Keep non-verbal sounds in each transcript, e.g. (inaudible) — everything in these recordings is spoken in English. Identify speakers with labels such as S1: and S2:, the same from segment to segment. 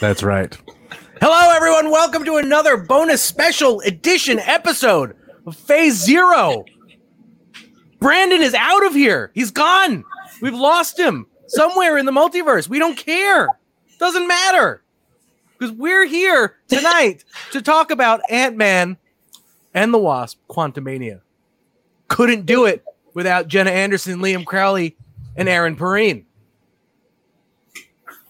S1: That's right. Hello, everyone. Welcome to another bonus special edition episode of Phase Zero. Brandon is out of here. He's gone. We've lost him somewhere in the multiverse. We don't care. Doesn't matter. Because we're here tonight to talk about Ant Man and the Wasp Quantumania. Couldn't do it without Jenna Anderson, Liam Crowley, and Aaron Perine.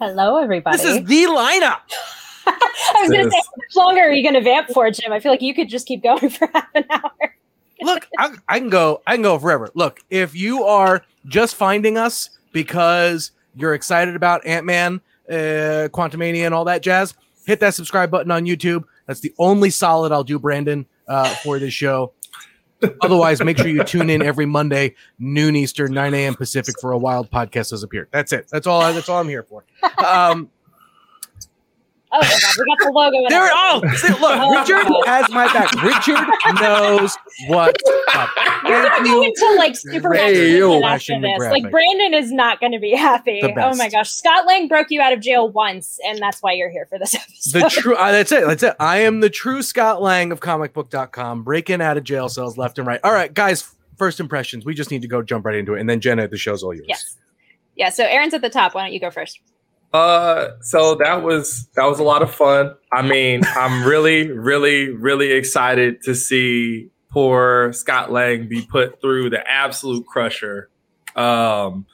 S2: Hello, everybody.
S1: This is the lineup. (laughs)
S2: I was going to say, how much longer are you going to vamp for, Jim? I feel like you could just keep going (laughs) for half an hour.
S1: Look, I, I can go. I can go forever. Look, if you are just finding us because you're excited about Ant Man, uh, Quantumania, and all that jazz, hit that subscribe button on YouTube. That's the only solid I'll do, Brandon, uh, for this show. Otherwise, make sure you tune in every Monday, noon Eastern, 9 a.m. Pacific for a wild podcast has appeared. That's it. That's all. That's all I'm here for. Um,
S2: Oh my god, we got the logo.
S1: there.
S2: everything.
S1: Oh, see, look,
S2: Oh,
S1: Richard
S2: God.
S1: has my back. Richard knows what's (laughs) up.
S2: We're gonna
S1: you.
S2: go into like super after this. Like Brandon is not going to be happy. Oh my gosh, Scott Lang broke you out of jail once, and that's why you're here for this episode.
S1: The true. Uh, that's it. That's it. I am the true Scott Lang of comicbook.com, breaking out of jail cells left and right. All right, guys. First impressions. We just need to go jump right into it, and then Jenna, the show's all yours.
S2: yes, yeah. So Aaron's at the top. Why don't you go first?
S3: Uh, so that was that was a lot of fun. I mean, I'm really, really, really excited to see poor Scott Lang be put through the absolute crusher. Um,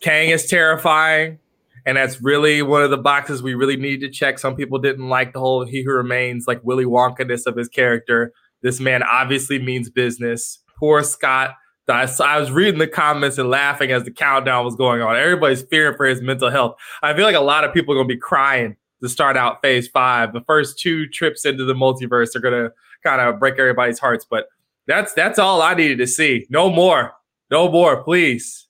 S3: Kang is terrifying, and that's really one of the boxes we really need to check. Some people didn't like the whole "He Who Remains" like Willy Wonka-ness of his character. This man obviously means business. Poor Scott. I I was reading the comments and laughing as the countdown was going on. Everybody's fearing for his mental health. I feel like a lot of people are going to be crying to start out phase five. The first two trips into the multiverse are going to kind of break everybody's hearts. But that's that's all I needed to see. No more. No more, please.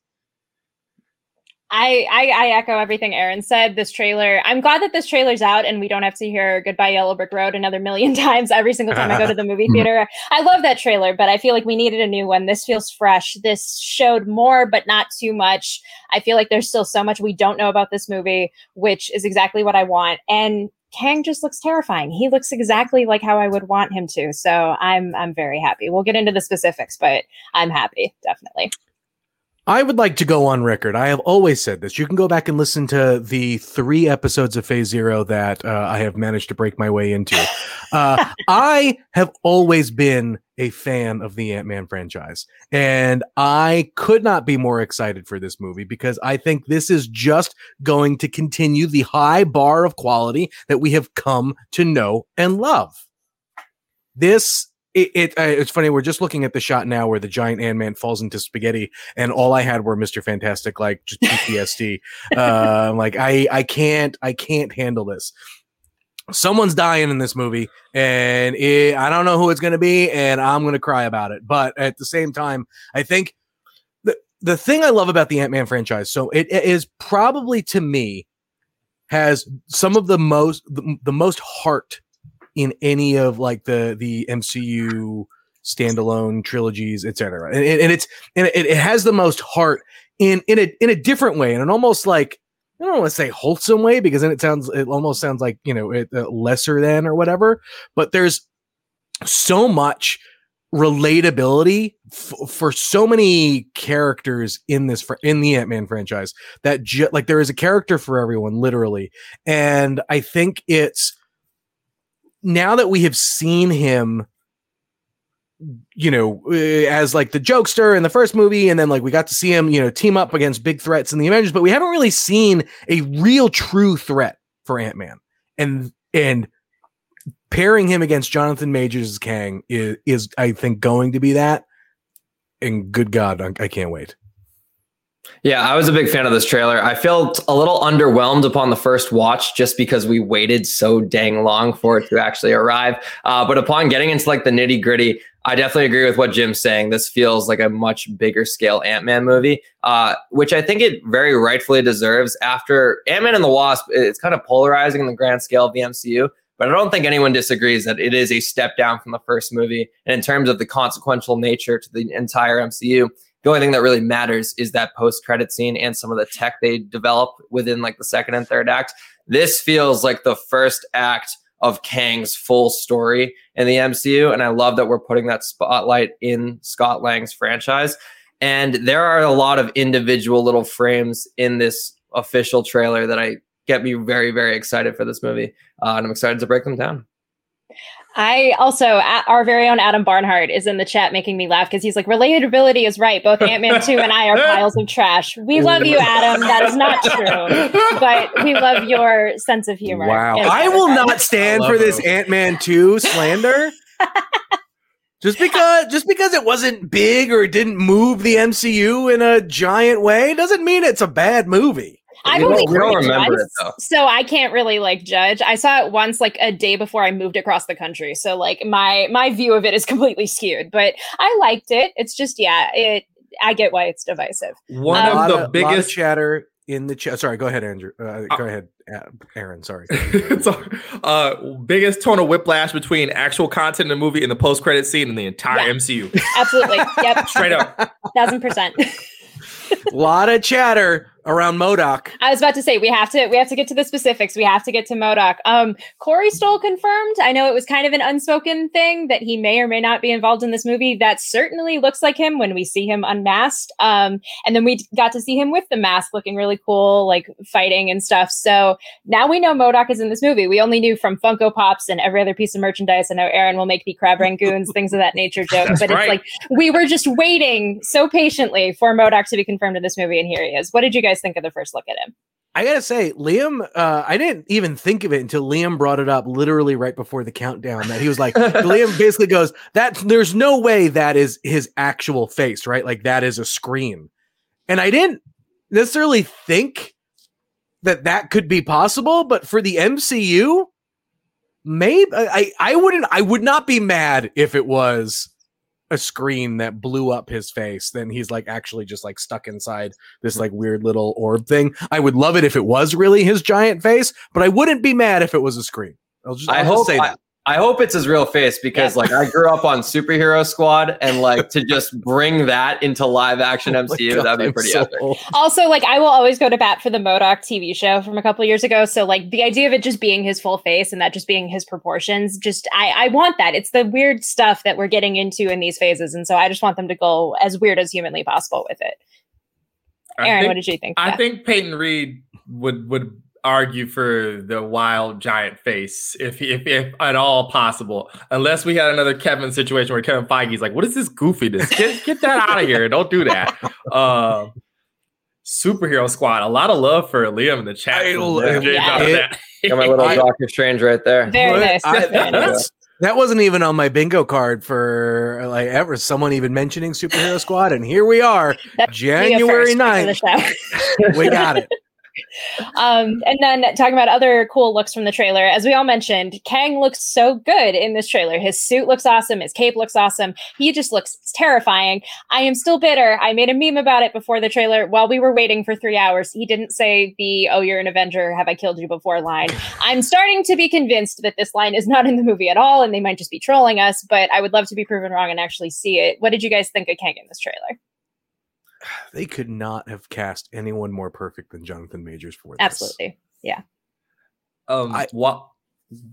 S2: I, I I echo everything Aaron said. This trailer, I'm glad that this trailer's out and we don't have to hear "Goodbye Yellow Brick Road" another million (laughs) times every single time I go to the movie (laughs) mm-hmm. theater. I love that trailer, but I feel like we needed a new one. This feels fresh. This showed more, but not too much. I feel like there's still so much we don't know about this movie, which is exactly what I want. And Kang just looks terrifying. He looks exactly like how I would want him to. So I'm I'm very happy. We'll get into the specifics, but I'm happy, definitely.
S1: I would like to go on record. I have always said this. You can go back and listen to the three episodes of Phase Zero that uh, I have managed to break my way into. (laughs) Uh, I have always been a fan of the Ant Man franchise, and I could not be more excited for this movie because I think this is just going to continue the high bar of quality that we have come to know and love. This. It, it uh, it's funny. We're just looking at the shot now where the giant Ant Man falls into spaghetti, and all I had were Mister Fantastic, like just (laughs) PTSD. uh, like I I can't I can't handle this. Someone's dying in this movie, and it, I don't know who it's going to be, and I'm going to cry about it. But at the same time, I think the the thing I love about the Ant Man franchise, so it, it is probably to me has some of the most the, the most heart in any of like the the MCU standalone trilogies, etc. And, and it's and it, it has the most heart in in a in a different way, in an almost like I don't want to say wholesome way because then it sounds it almost sounds like you know it, uh, lesser than or whatever. But there's so much relatability f- for so many characters in this fr- in the Ant-Man franchise that ju- like there is a character for everyone literally and I think it's now that we have seen him you know uh, as like the jokester in the first movie and then like we got to see him you know team up against big threats in the Avengers but we haven't really seen a real true threat for Ant-Man. And and pairing him against Jonathan Majors as Kang is is I think going to be that. And good god I, I can't wait
S4: Yeah, I was a big fan of this trailer. I felt a little underwhelmed upon the first watch just because we waited so dang long for it to actually arrive. Uh, but upon getting into like the nitty gritty, I definitely agree with what Jim's saying. This feels like a much bigger scale Ant Man movie, uh, which I think it very rightfully deserves. After Ant Man and the Wasp, it's kind of polarizing in the grand scale of the MCU. But I don't think anyone disagrees that it is a step down from the first movie. And in terms of the consequential nature to the entire MCU, the only thing that really matters is that post credit scene and some of the tech they develop within like the second and third act. This feels like the first act of Kang's full story in the MCU. And I love that we're putting that spotlight in Scott Lang's franchise. And there are a lot of individual little frames in this official trailer that I get me very, very excited for this movie. Uh, and I'm excited to break them down.
S2: I also, our very own Adam Barnhart is in the chat making me laugh because he's like, relatability is right. Both Ant Man 2 and I are (laughs) piles of trash. We love you, Adam. That is not true. But we love your sense of humor.
S1: Wow. I will not stand for this Ant Man 2 slander. (laughs) just because just because it wasn't big or it didn't move the MCU in a giant way doesn't mean it's a bad movie.
S2: I've
S4: we
S2: only
S4: don't, we don't remember
S2: once,
S4: it though.
S2: so I can't really like judge. I saw it once, like a day before I moved across the country. So like my my view of it is (laughs) completely skewed, but I liked it. It's just yeah, it. I get why it's divisive.
S3: One
S2: Um,
S3: of the
S1: of
S3: biggest
S1: chatter in the chat. Sorry, go ahead, Andrew. Uh, go ahead, uh, Aaron. Sorry. (laughs)
S3: so, uh, biggest tone of whiplash between actual content in the movie and the post credit scene in the entire
S2: Yeah.
S3: MCU.
S2: Absolutely. Yep. (laughs)
S3: Straight up.
S2: Thousand percent.
S1: A lot of chatter around MODOK.
S2: I was about to say we have to we have to get to the specifics. We have to get to MODOK. Um, Corey Stoll confirmed. I know it was kind of an unspoken thing that he may or may not be involved in this movie. That certainly looks like him when we see him unmasked. Um, and then we got to see him with the mask, looking really cool, like fighting and stuff. So now we know MODOK is in this movie. We only knew from Funko Pops and every other piece of merchandise. I know Aaron will make the crab rangoons, things of that nature (laughs) joke,
S3: That's
S2: but
S3: right.
S2: it's like we were just waiting so patiently for MODOK to be confirmed in this movie, and here he is. What did you guys think of the first look at him?
S1: I gotta say, Liam, uh, I didn't even think of it until Liam brought it up literally right before the countdown. That he was like, (laughs) Liam basically goes, "That there's no way that is his actual face, right? Like that is a screen." And I didn't necessarily think that that could be possible, but for the MCU, maybe I I wouldn't I would not be mad if it was a screen that blew up his face then he's like actually just like stuck inside this hmm. like weird little orb thing. I would love it if it was really his giant face but i wouldn't be mad if it was a screen. I'll just,
S4: I
S1: I'll just
S4: hope
S1: say
S4: I,
S1: that
S4: I hope it's his real face because like I grew up on Superhero Squad and like to just bring that into live action
S1: Oh
S4: MCU
S1: God,
S4: that'd be pretty
S1: so
S4: epic.
S1: old.
S2: Also, like I will always go to bat for the MODOK TV show from a couple years ago. So, like the idea of it just being his full face and that just being his proportions, just I I want that. It's the weird stuff that we're getting into in these phases, and so I just want them to go as weird as humanly possible with it.
S3: I
S2: Aaron,
S3: think-
S2: what did you think?
S3: I
S2: Yeah.
S3: think Peyton Reed would would argue for the wild giant face if if, if at all possible. Unless we had another Kevin situation where Kevin Feige's like, "What is this goofiness? Get get that out of here! Don't do that." Uh, (laughs) superhero squad. A lot of love for Liam in the chat.
S1: I
S3: from
S1: love
S3: James out that.
S4: Got my little (laughs)
S1: I-
S4: Doctor Strange right there.
S2: Very nice.
S1: I-
S2: Very
S1: that wasn't even on my bingo card for like ever someone even mentioning superhero squad and here we are
S2: That's
S1: january
S2: first
S1: 9th we got it (laughs)
S2: um, and then talking about other cool looks from the trailer, as we all mentioned, Kang looks so good in this trailer. His suit looks awesome. His cape looks awesome. He just looks terrifying. I am still bitter. I made a meme about it before the trailer while we were waiting for three hours. He didn't say the, oh, you're an Avenger. Have I killed you before line? I'm starting to be convinced that this line is not in the movie at all and they might just be trolling us, but I would love to be proven wrong and actually see it. What did you guys think of Kang in this trailer?
S1: They could not have cast anyone more perfect than jonathan majors for this
S2: Absolutely. Yeah.
S3: Um,
S1: I-
S3: while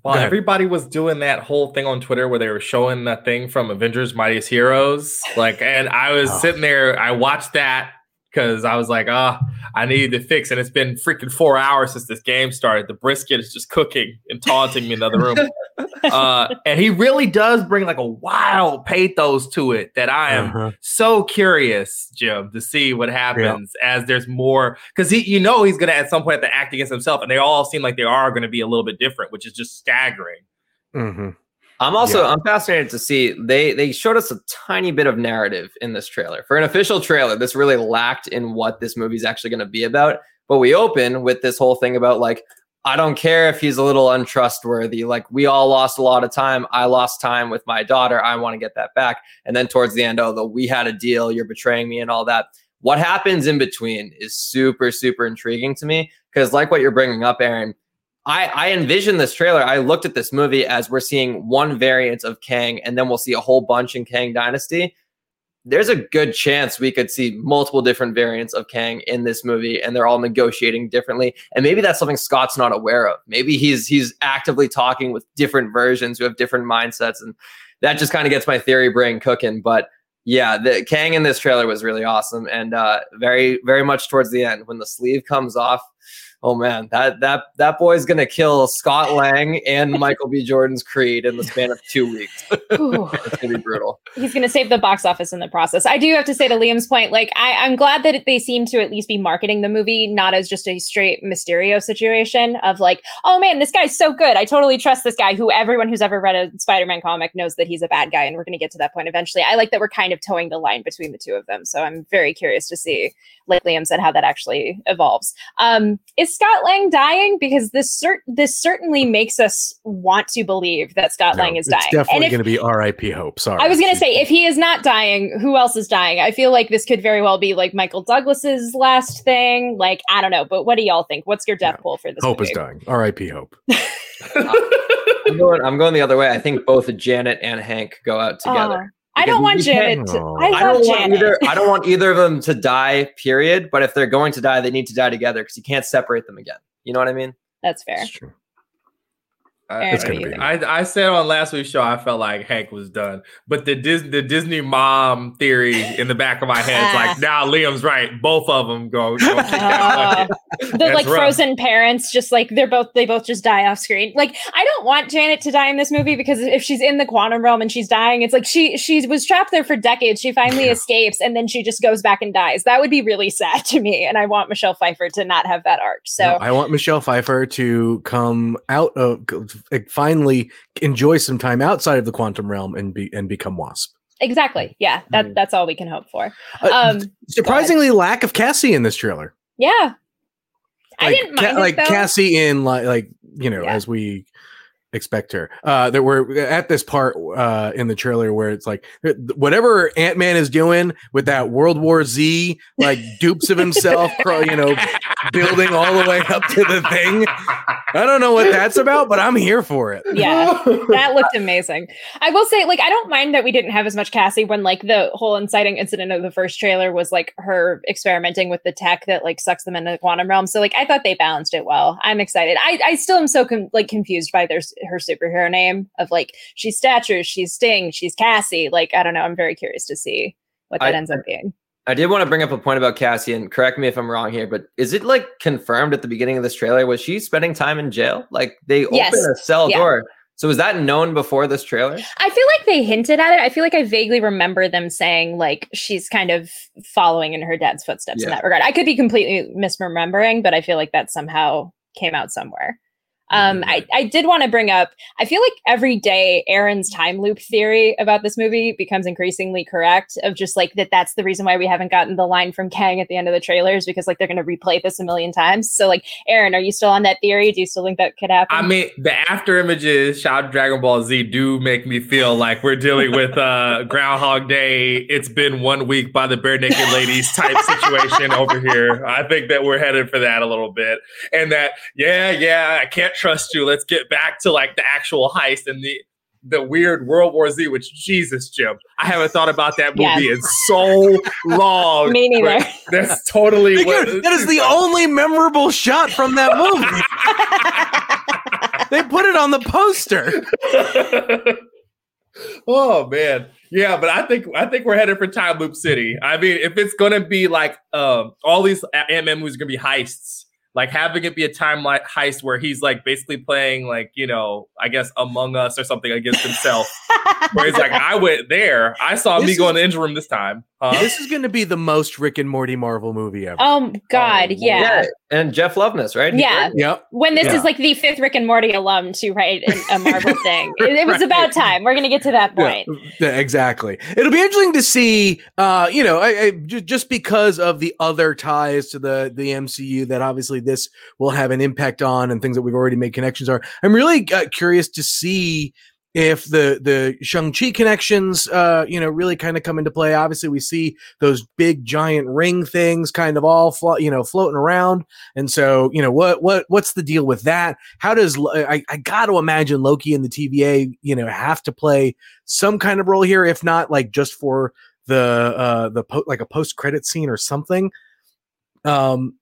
S3: while everybody was doing that whole thing on Twitter where they were showing that thing from Avengers Mightiest Heroes, like, and I was
S1: Oh.
S3: sitting there, I watched that because I was like, ah, I needed to fix, and it's been freaking four hours since this game started. The brisket is just cooking and taunting me in the other room. (laughs) uh, and he really does bring like a wild pathos to it that I am
S1: Uh-huh.
S3: so curious, Jim, to see what happens as there's more because he, you know, he's gonna at some point have to act against himself, and they all seem like they are going to be a little bit different, which is just staggering.
S1: Mhm.
S4: I'm also
S1: Yeah.
S4: I'm fascinated to see they they showed us a tiny bit of narrative in this trailer. For an official trailer, this really lacked in what this movie's actually going to be about. But we open with this whole thing about like I don't care if he's a little untrustworthy. Like we all lost a lot of time. I lost time with my daughter. I want to get that back. And then towards the end, oh, the, we had a deal. You're betraying me and all that. What happens in between is super super intriguing to me because like what you're bringing up, Aaron. I, I envision this trailer. I looked at this movie as we're seeing one variant of Kang, and then we'll see a whole bunch in Kang Dynasty. there's a good chance we could see multiple different variants of Kang in this movie, and they're all negotiating differently. And maybe that's something Scott's not aware of. Maybe he's he's actively talking with different versions who have different mindsets, and that just kind of gets my theory brain cooking. But yeah, the Kang in this trailer was really awesome, and uh, very very much towards the end when the sleeve comes off oh man, that that that boy's gonna kill Scott Lang and Michael B. Jordan's Creed in the span of two weeks. (laughs) it's gonna be brutal.
S2: He's gonna save the box office in the process. I do have to say to Liam's point, like I, I'm glad that they seem to at least be marketing the movie not as just a straight Mysterio situation of like, oh man, this guy's so good. I totally trust this guy. Who everyone who's ever read a Spider-Man comic knows that he's a bad guy, and we're gonna get to that point eventually. I like that we're kind of towing the line between the two of them. So I'm very curious to see, like Liam said, how that actually evolves. Um, is Scott Lang dying? Because this cert- this certainly makes us want to believe that Scott no, Lang is dying.
S1: It's definitely going to be R.I.P. Hope. Sorry,
S2: I was going to say if he is not dying, who else is dying? I feel like this could very well be like Michael Douglas's last thing. Like I don't know, but what do y'all think? What's your death pool for this?
S1: Hope
S2: movie?
S1: is dying. R.I.P. Hope. (laughs)
S4: I'm, going, I'm going the other way. I think both Janet and Hank go out uh-huh. together.
S2: I don't want Janet. To, I, I
S4: don't
S2: want
S4: Janet. either. I don't want either of them to die. Period. But if they're going to die, they need to die together because you can't separate them again. You know what I mean?
S2: That's fair. That's true.
S3: I, I, I, said on last week's show I felt like Hank was done, but the Disney the Disney mom theory in the back of my head is like, now (laughs) nah, Liam's right. Both of them go. go uh, (laughs)
S2: the like rough. frozen parents, just like they're both they both just die off screen. Like I don't want Janet to die in this movie because if she's in the quantum realm and she's dying, it's like she she was trapped there for decades. She finally escapes and then she just goes back and dies. That would be really sad to me, and I want Michelle Pfeiffer to not have that arc. So no,
S1: I want Michelle Pfeiffer to come out of finally enjoy some time outside of the quantum realm and be and become Wasp.
S2: Exactly. Yeah, that mm. that's all we can hope for.
S1: Uh, um, surprisingly, lack of Cassie in this trailer.
S2: Yeah,
S1: like,
S2: I didn't mind
S1: ca- like Cassie in like like you know yeah. as we expect her. Uh, that we're at this part uh, in the trailer where it's like whatever Ant Man is doing with that World War Z like (laughs) dupes of himself, you know, building all the way up to the thing. I don't know what that's about, but I'm here for it.
S2: Yeah, (laughs) that looked amazing. I will say, like, I don't mind that we didn't have as much Cassie when like the whole inciting incident of the first trailer was like her experimenting with the tech that like sucks them into the quantum realm. So like, I thought they balanced it well. I'm excited. I I still am so com- like confused by their her superhero name of like she's stature, she's Sting, she's Cassie. Like I don't know. I'm very curious to see what that I, ends up being.
S4: I did want to bring up a point about Cassie, and correct me if I'm wrong here, but is it like confirmed at the beginning of this trailer? Was she spending time in jail? Like they yes. opened a cell yeah. door. So was that known before this trailer?
S2: I feel like they hinted at it. I feel like I vaguely remember them saying like she's kind of following in her dad's footsteps yeah. in that regard. I could be completely misremembering, but I feel like that somehow came out somewhere. Um, I, I did want to bring up, I feel like every day Aaron's time loop theory about this movie becomes increasingly correct of just like that that's the reason why we haven't gotten the line from Kang at the end of the trailers because like they're going to replay this a million times. So like, Aaron, are you still on that theory? Do you still think that could happen?
S3: I mean, the after images shot Dragon Ball Z do make me feel like we're dealing with uh Groundhog Day. It's been one week by the Barenaked Ladies type (laughs) situation over here. I think that we're headed for that a little bit. And that, yeah, yeah, I can't trust you. Let's get back to like the actual heist and the the weird World War Z, which Jesus, Jim, I haven't thought about that movie yes. in so (laughs) long.
S2: Me neither.
S3: That's totally
S1: what, that is the only memorable shot from that movie. (laughs) they put it on the poster. (laughs)
S3: oh man. Yeah, but I think I think we're headed for Time Loop City. I mean, if it's gonna be like um, all these Ant Man movies are gonna be heists, like having it be a time like heist where he's like basically playing like you know i guess among us or something against himself. (laughs) Where he's like i went there. I saw this me is, go in the engine room this time
S1: huh? this is going to be the most rick and morty marvel movie ever
S2: oh god oh, yeah. yeah.
S4: and jeff loveness right
S2: yeah
S1: yep
S2: when this
S1: yeah.
S2: is like the fifth rick and morty alum to write a marvel (laughs) thing it, it was right. about time we're going to get to that point
S1: yeah, exactly it'll be interesting to see uh you know I, I, just because of the other ties to the the mcu that obviously this will have an impact on and things that we've already made connections are. I'm really uh, curious to see if the the Shang-Chi connections uh you know really kind of come into play. Obviously we see those big giant ring things kind of all flo- you know floating around. And so you know what what what's the deal with that? How does I, I got to imagine Loki and the TVA you know have to play some kind of role here if not like just for the uh the po- like a post credit scene or something. Um,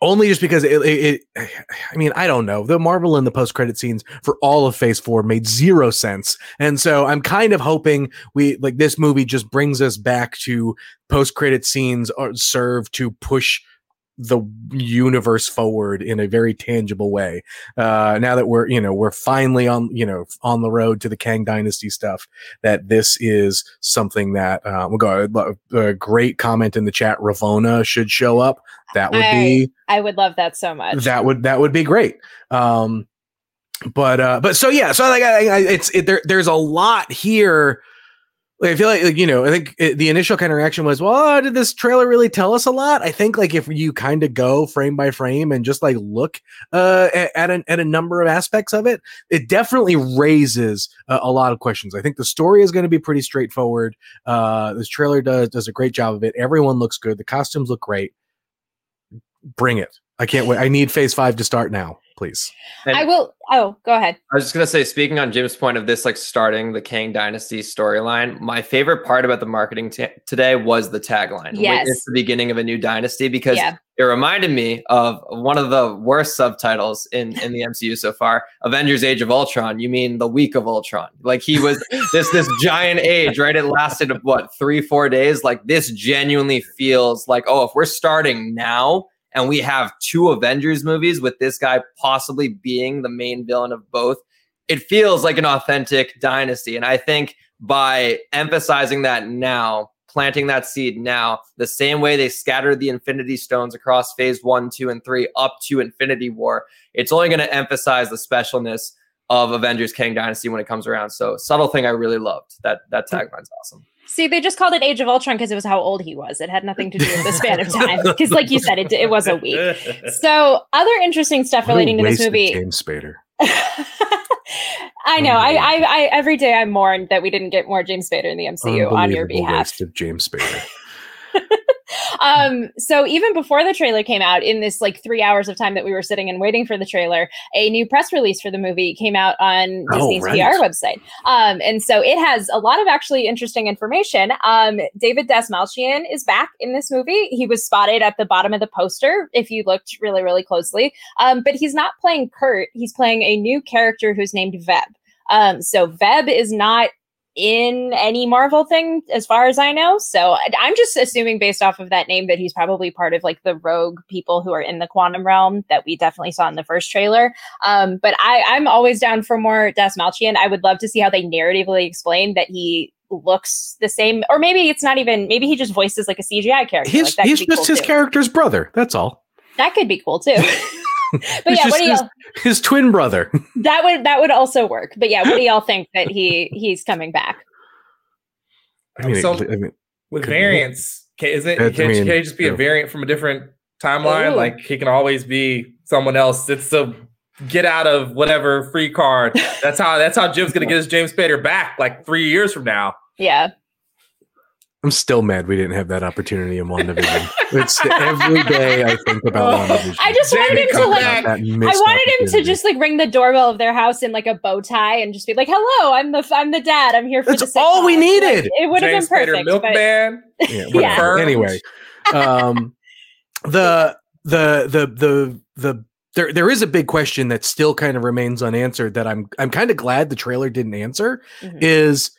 S1: only just because it, it, it, (sighs) I mean, I don't know. The Marvel and the post credit scenes for all of Phase Four made zero sense, and so I'm kind of hoping we like this movie just brings us back to post credit scenes are serve to push the universe forward in a very tangible way. Uh, now that we're, you know, we're finally on, you know, on the road to the Kang Dynasty stuff, that this is something that uh, we'll go. A great comment in the chat. Ravonna should show up. That would
S2: I,
S1: be.
S2: I would love that so much.
S1: That would that would be great. Um, but uh, but so yeah, so like I, I, it's it, there. There's a lot here like I feel like, like you know, I think it, the initial kind of reaction was, well, did this trailer really tell us a lot? I think like if you kind of go frame by frame and just like look uh, at at, an, at a number of aspects of it, it definitely raises uh, a lot of questions. I think the story is going to be pretty straightforward. Uh, this trailer does does a great job of it. Everyone looks good. The costumes look great. Bring it! I can't wait. I need Phase Five to start now please.
S2: And I will. Oh, go ahead.
S4: I was just gonna say, speaking on Jim's point of this, like starting the Kang Dynasty storyline, my favorite part about the marketing t- today was the tagline.
S2: Yes,
S4: it's the beginning of a new dynasty because yeah. it reminded me of one of the worst subtitles in in the MCU so far, Avengers: Age of Ultron. You mean the week of Ultron? Like he was (laughs) this this giant age, right? It lasted what three four days. Like this genuinely feels like oh, if we're starting now and we have two Avengers movies with this guy possibly being the main villain of both, it feels like an authentic dynasty. And I think by emphasizing that now, planting that seed now, the same way they scattered the Infinity Stones across phase one, two, and three up to Infinity War, it's only going to emphasize the specialness of Avengers Kang Dynasty when it comes around. So subtle thing I really loved. That that tagline's awesome.
S2: See, they just called it Age of Ultron because it was how old he was. It had nothing to do with the span of time. Because, like you said, it, it was a week. (laughs) So, other interesting stuff
S1: what
S2: relating to this movie.
S1: James Spader. (laughs)
S2: I know. Oh, I, I, I, every day I mourn that we didn't get more James Spader in the MCU on your behalf.
S1: Of James Spader.
S2: Um, so even before the trailer came out, in this like three hours of time that we were sitting and waiting for the trailer, a new press release for the movie came out on oh, Disney's right. PR website. Um, and so it has a lot of actually interesting information. Um, David Dastmalchian is back in this movie. He was spotted at the bottom of the poster if you looked really, really closely. Um, but he's not playing Kurt. He's playing a new character who's named Veb. Um, so Veb is not in any Marvel thing, as far as I know. So I'm just assuming, based off of that name, that he's probably part of like the rogue people who are in the quantum realm that we definitely saw in the first trailer. Um, but I, I'm always down for more Dastmalchian. I would love to see how they narratively explain that he looks the same, or maybe it's not even. Maybe he just voices like a CGI character.
S1: He's,
S2: like,
S1: he's just cool his too. character's brother. That's all.
S2: That could be cool too. (laughs) but yeah, what do
S1: y'all? His, his twin brother. (laughs)
S2: that would that would also work. But yeah, what do y'all think that he he's coming back?
S3: I mean, so I mean, with variants, can, is it? Can, I mean, can it just be a variant from a different timeline? Ooh. Like he can always be someone else. It's a get out of whatever free card. (laughs) That's how. That's how Jim's gonna get his James Spader back like three years from now.
S2: Yeah.
S1: I'm still mad we didn't have that opportunity in WandaVision. (laughs) it's every day I think about WandaVision.
S2: I just wanted him to like. I wanted him to just like ring the doorbell of their house in like a bow tie and just be like, "Hello, I'm the I'm the dad. I'm here for
S1: That's all we needed.
S2: Like, it would have been perfect.
S3: Milkman.
S2: But...
S1: Yeah, yeah. Anyway, um, the the the the the there there is a big question that still kind of remains unanswered that I'm I'm kind of glad the trailer didn't answer mm-hmm. is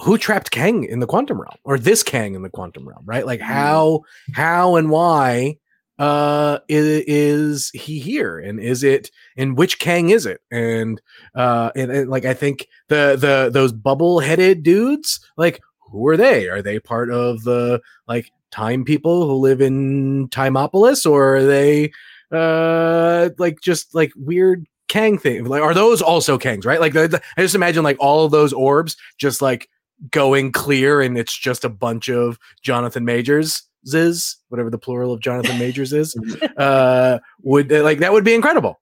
S1: who trapped Kang in the quantum realm or this Kang in the quantum realm, right? Like mm-hmm. how how and why uh is, is he here and is it and which Kang is it? And uh and, and like I think the the those bubble headed dudes, like who are they? Are they part of the like time people who live in Timeopolis or are they uh like just like weird Kang thing? Like are those also Kangs, right? Like the, the, I just imagine like all of those orbs just like going clear and it's just a bunch of Jonathan Majors is whatever the plural of Jonathan Majors is (laughs) uh would like that would be incredible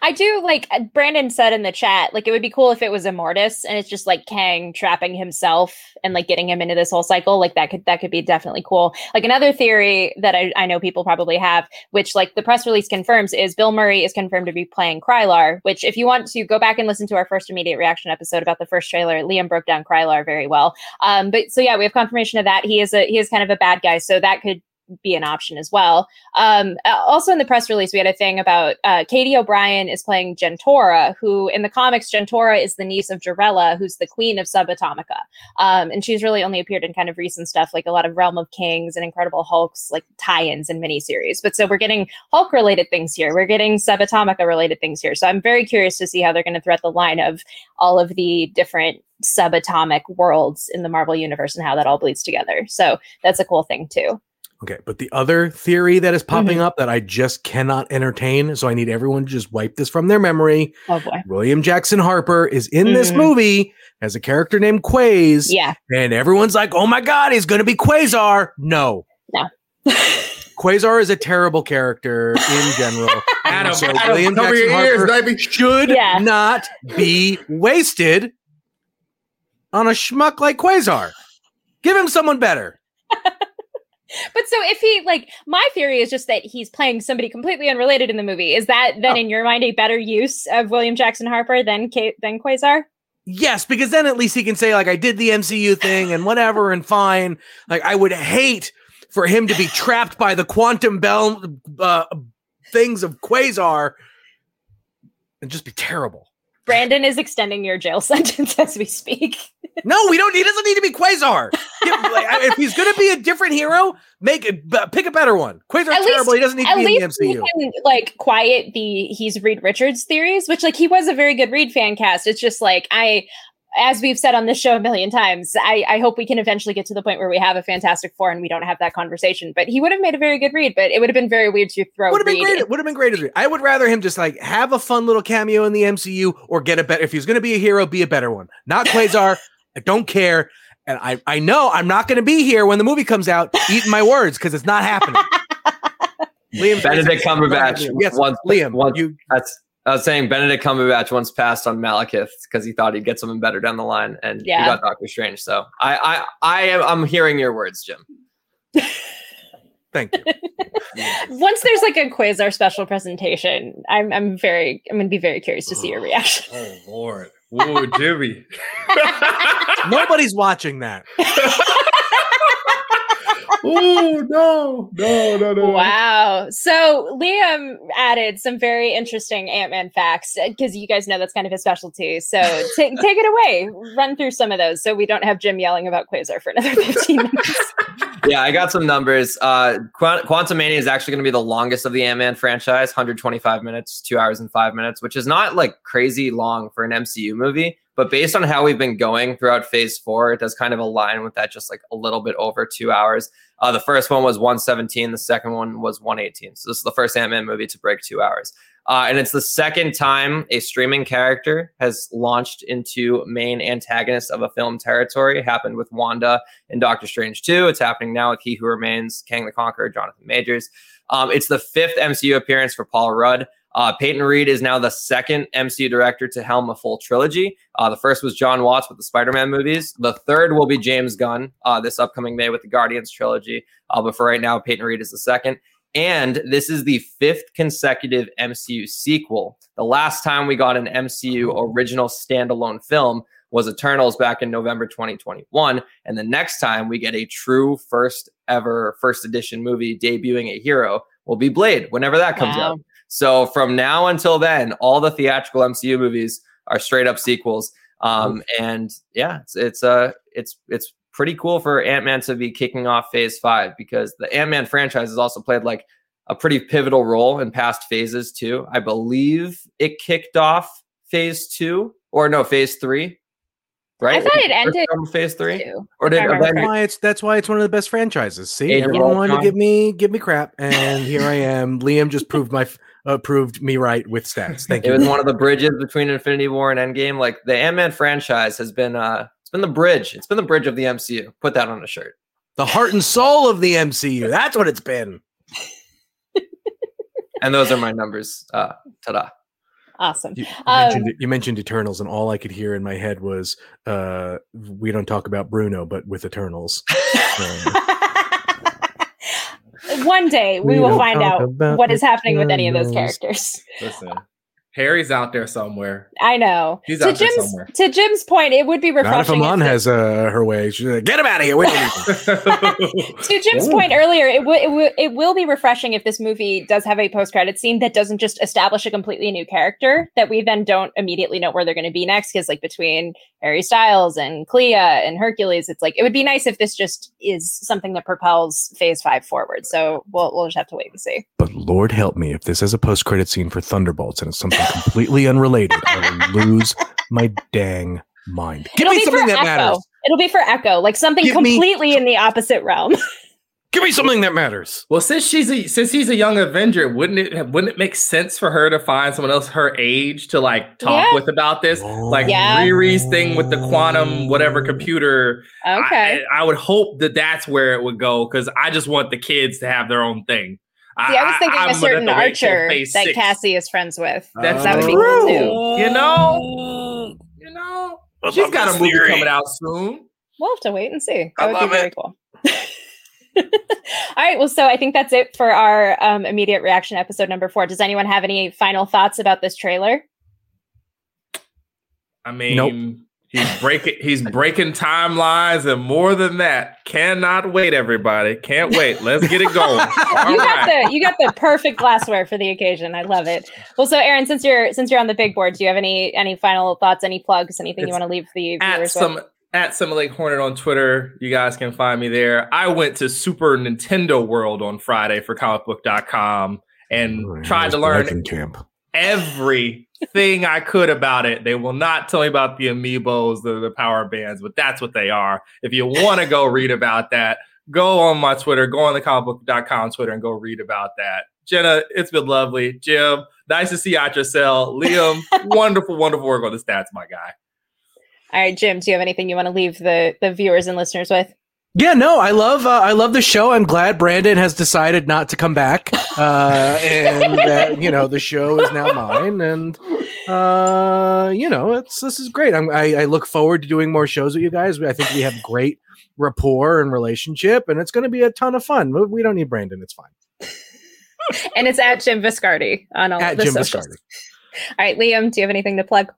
S2: I do like uh, Brandon said in the chat, like it would be cool if it was Immortus and it's just like Kang trapping himself and like getting him into this whole cycle. Like that could that could be definitely cool. Like another theory that I, I know people probably have, which like the press release confirms, is Bill Murray is confirmed to be playing Krylar. Which if you want to go back and listen to our first immediate reaction episode about the first trailer, Liam broke down Krylar very well. Um, but so yeah, we have confirmation of that. He is a he is kind of a bad guy, so that could be an option as well. Um, also, in the press release, we had a thing about uh, Katy O'Brian is playing Jentorra, who in the comics, Jentorra is the niece of Jarella, who's the queen of Subatomica. Um, and she's really only appeared in kind of recent stuff, like a lot of Realm of Kings and Incredible Hulks, like tie ins and miniseries. But so we're getting Hulk related things here. We're getting Subatomica related things here. So I'm very curious to see how they're going to thread the line of all of the different subatomic worlds in the Marvel universe and how that all bleeds together. So that's a cool thing too.
S1: Okay, but the other theory that is popping mm-hmm. up that I just cannot entertain, so I need everyone to just wipe this from their memory.
S2: Oh boy.
S1: William Jackson Harper is in mm-hmm. this movie as a character named Quaz.
S2: Yeah.
S1: And everyone's like, oh my God, he's going to be Quasar. No.
S2: No. (laughs)
S1: Quasar is a terrible character in general. (laughs)
S3: Adam, so Adam, William cover Jackson your ears,
S1: should yeah. not be wasted on a schmuck like Quasar. Give him someone better (laughs)
S2: but so if he like my theory is just that he's playing somebody completely unrelated in the movie. Is that then oh. in your mind a better use of William Jackson Harper than K- than Quasar?
S1: Yes, because then at least he can say like I did the MCU thing and whatever and fine. Like I would hate for him to be trapped by the quantum bell uh, things of Quasar and just be terrible.
S2: Brandon is extending your jail (laughs) sentence as we speak.
S1: no, we don't. He doesn't need to be Quasar. if he's going to be a different hero, make it pick a better one. Quasar's at terrible. Least, he doesn't need to be in the MCU.
S2: Can, like quiet the he's Reed Richards theories, which like he was a very good Reed fan cast. It's just like I as we've said on this show a million times, I, I, hope we can eventually get to the point where we have a Fantastic Four and we don't have that conversation. But he would have made a very good read, but it would have been very weird to throw.
S1: Would have been great. It would have been great as I would rather him just like have a fun little cameo in the MCU or get a better. If he's going to be a hero, be a better one. Not Quasar. (laughs) I don't care, and I I know I'm not going to be here when the movie comes out eating my words because it's not happening. (laughs)
S4: Liam Benedict Cumberbatch.
S1: Yes, once, Liam.
S4: Once, you that's I was saying Benedict Cumberbatch once passed on Malekith because he thought he'd get something better down the line, and yeah. he got Doctor Strange. So I, I, I am, I'm hearing your words, Jim.
S1: Thank you. (laughs)
S2: Once there's like a Quasar special presentation, I'm, I'm very, I'm going to be very curious to see your (sighs) oh, reaction.
S3: Oh Lord, whoa, Jimmy! (laughs)
S1: Nobody's watching that. (laughs)
S3: oh no, no, no, no.
S2: Wow. So Liam added some very interesting Ant-Man facts because uh, you guys know that's kind of his specialty. So (laughs) t- take it away. Run through some of those so we don't have Jim yelling about Quasar for another 15 (laughs) minutes.
S4: yeah, I got some numbers. Uh, Qu- Quantumania is actually going to be the longest of the Ant-Man franchise, 125 minutes, two hours and five minutes, which is not like crazy long for an MCU movie. But based on how we've been going throughout phase four, it does kind of align with that just like a little bit over two hours. Uh, the first one was 117, the second one was 118. So this is the first Ant Man movie to break two hours. Uh, and it's the second time a streaming character has launched into main antagonist of a film territory. It happened with Wanda in Doctor Strange 2. It's happening now with He Who Remains, Kang the Conqueror, Jonathan Majors. Um, it's the fifth MCU appearance for Paul Rudd. Uh, Peyton Reed is now the second MCU director to helm a full trilogy. Uh, the first was John Watts with the Spider Man movies. The third will be James Gunn uh, this upcoming May with the Guardians trilogy. Uh, but for right now, Peyton Reed is the second. And this is the fifth consecutive MCU sequel. The last time we got an MCU original standalone film was Eternals back in November 2021. And the next time we get a true first ever first edition movie debuting a hero will be Blade, whenever that comes wow. out. So from now until then, all the theatrical MCU movies are straight up sequels. Um, and yeah, it's it's uh it's it's pretty cool for Ant Man to be kicking off Phase Five because the Ant Man franchise has also played like a pretty pivotal role in past phases too. I believe it kicked off Phase Two or no Phase Three right?
S2: I thought it ended
S4: from phase three,
S2: two,
S1: or did that's why it's that's why it's one of the best franchises. See, Age everyone wanted to give me give me crap, and here I am. Liam just proved my uh, proved me right with stats. Thank
S4: it
S1: you.
S4: It was one of the bridges between Infinity War and Endgame. Like the Ant Man franchise has been uh, it's been the bridge. It's been the bridge of the MCU. Put that on a shirt.
S1: The heart and soul of the MCU. That's what it's been.
S4: and those are my numbers. Uh, ta-da.
S2: Awesome.
S1: You, you
S2: Um,
S1: mentioned, you mentioned Eternals, and all I could hear in my head was, uh, "We don't talk about Bruno, but with Eternals." (laughs) Um,
S2: One day we,
S1: We
S2: will find out what is happening with any of those characters.
S3: Listen, Harry's out there somewhere.
S2: I know.
S3: He's
S2: to
S3: out there somewhere.
S2: to Jim's point, it would be refreshing.
S1: not if
S2: refreshing.
S1: Amon has uh, her way. She's like, "Get him out of here!" We don't need (laughs) him." (laughs)
S2: to Jim's
S3: Ooh.
S2: point earlier, it, w- it, w- it will be refreshing if this movie does have a post credit scene that doesn't just establish a completely new character that we then don't immediately know where they're going to be next. Because like between Harry Styles and Clea and Hercules, it's like it would be nice if this just is something that propels Phase Five forward. So we'll we'll just have to wait and see.
S1: But Lord help me if this is a post-credit scene for Thunderbolts and it's something completely (laughs) unrelated, I will lose my dang mind. Give
S2: It'll
S1: me something that
S2: Echo.
S1: matters.
S2: It'll be for Echo, like something
S1: Give me-
S2: completely in the opposite realm. (laughs)
S1: Give me something that matters.
S3: well, since she's a since he's a young Avenger, wouldn't it wouldn't it make sense for her to find someone else her age to like talk
S2: Yeah.
S3: with about this? Like
S2: Yeah.
S3: Riri's thing with the quantum whatever computer.
S2: okay.
S3: I, I would hope that that's where it would go because I just want the kids to have their own thing.
S2: See, I was thinking
S3: I'm
S2: a certain
S3: have to wait till
S2: archer that
S3: six.
S2: Cassie is friends with.
S3: Uh, that's
S2: that would be
S3: true.
S2: cool too.
S3: You know, you know, she's got a movie coming out soon.
S2: We'll have to wait and see.
S3: I
S2: would
S3: love
S2: be very
S3: it.
S2: cool. (laughs) (laughs) All right. Well, so I think that's it for our um, immediate reaction episode number four. Does anyone have any final thoughts about this trailer?
S3: I mean,
S1: Nope.
S3: he's breaking he's breaking timelines and more than that. Cannot wait, everybody. Can't wait. Let's get it (laughs) going. All
S2: you got
S3: right.
S2: the you got the perfect glassware for the occasion. I love it. Well, so Aaron, since you're since you're on the big board, do you have any any final thoughts, any plugs, anything you want to leave the
S3: At
S2: viewers
S3: some
S2: with?
S3: At some Lake Hornet on Twitter. You guys can find me there. I went to Super Nintendo World on Friday for comicbook.com and tried to learn
S1: camp.
S3: everything I could about it. They will not tell me about the amiibos, the, the power bands, but that's what they are. If you want to go read about that, go on my Twitter, go on the comicbook.com Twitter and go read about that. Jenna, it's been lovely. Jim, nice to see you at your cell. Liam, (laughs) wonderful, wonderful work on the stats, my guy.
S2: All right, Jim, do you have anything you want to leave the the viewers and listeners with?
S1: Yeah, no, I love uh, I love the show. I'm glad Brandon has decided not to come back, uh, (laughs) and that you know the show is now mine, and uh, you know it's this is great. I'm, I, I look forward to doing more shows with you guys. I think we have great rapport and relationship, and it's going to be a ton of fun. We- don't need Brandon; it's fine. (laughs)
S2: And it's at Jim Viscardi on all
S1: At
S2: the
S1: Jim
S2: socials.
S1: Viscardi.
S2: All right, Liam, do you have anything to plug?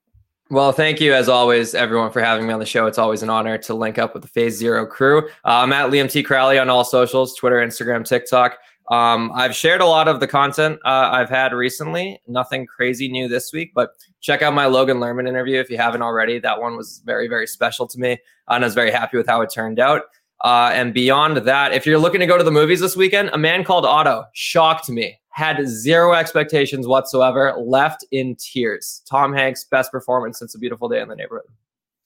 S4: Well, thank you as always, everyone, for having me on the show. It's always an honor to link up with the Phase Zero crew. Uh, I'm at Liam T. Crowley on all socials Twitter, Instagram, TikTok. Um, I've shared a lot of the content uh, I've had recently. Nothing crazy new this week, but check out my Logan Lerman interview if you haven't already. That one was very, very special to me, and I was very happy with how it turned out. Uh, and beyond that, if you're looking to go to the movies this weekend, A Man Called Otto shocked me. Had zero expectations whatsoever. Left in tears. Tom Hanks' best performance since A Beautiful Day in the Neighborhood.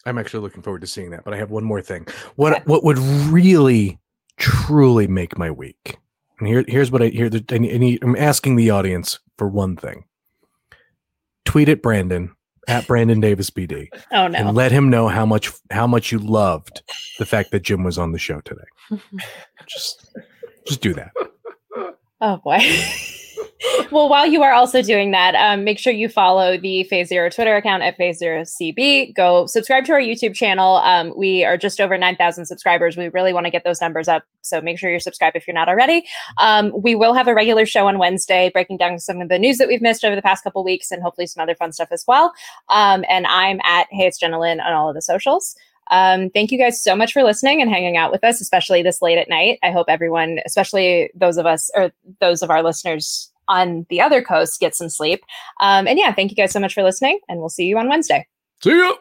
S1: I'm actually looking forward to seeing that. But I have one more thing. What what would really truly make my week? And here here's what I here. I need, I need- I'm asking the audience for one thing. Tweet at Brandon at Brandon Davis BD (laughs)
S2: Oh no.
S1: and let him know how much how much you loved the fact that Jim was on the show today. (laughs) just just do that.
S2: Oh boy. (laughs) (laughs) well, while you are also doing that, um, make sure you follow the Phase Zero Twitter account at Phase Zero CB. Go subscribe to our YouTube channel. Um, we are just over 9,000 subscribers. We really want to get those numbers up. So make sure you're subscribed if you're not already. Um, we will have a regular show on Wednesday breaking down some of the news that we've missed over the past couple weeks and hopefully some other fun stuff as well. Um, and I'm at Hey It's Jenna Lynn on all of the socials. Um, thank you guys so much for listening and hanging out with us, especially this late at night. I hope everyone, especially those of us or those of our listeners on the other coast, get some sleep. Um, and yeah, thank you guys so much for listening, and we'll see you on Wednesday.
S1: See ya.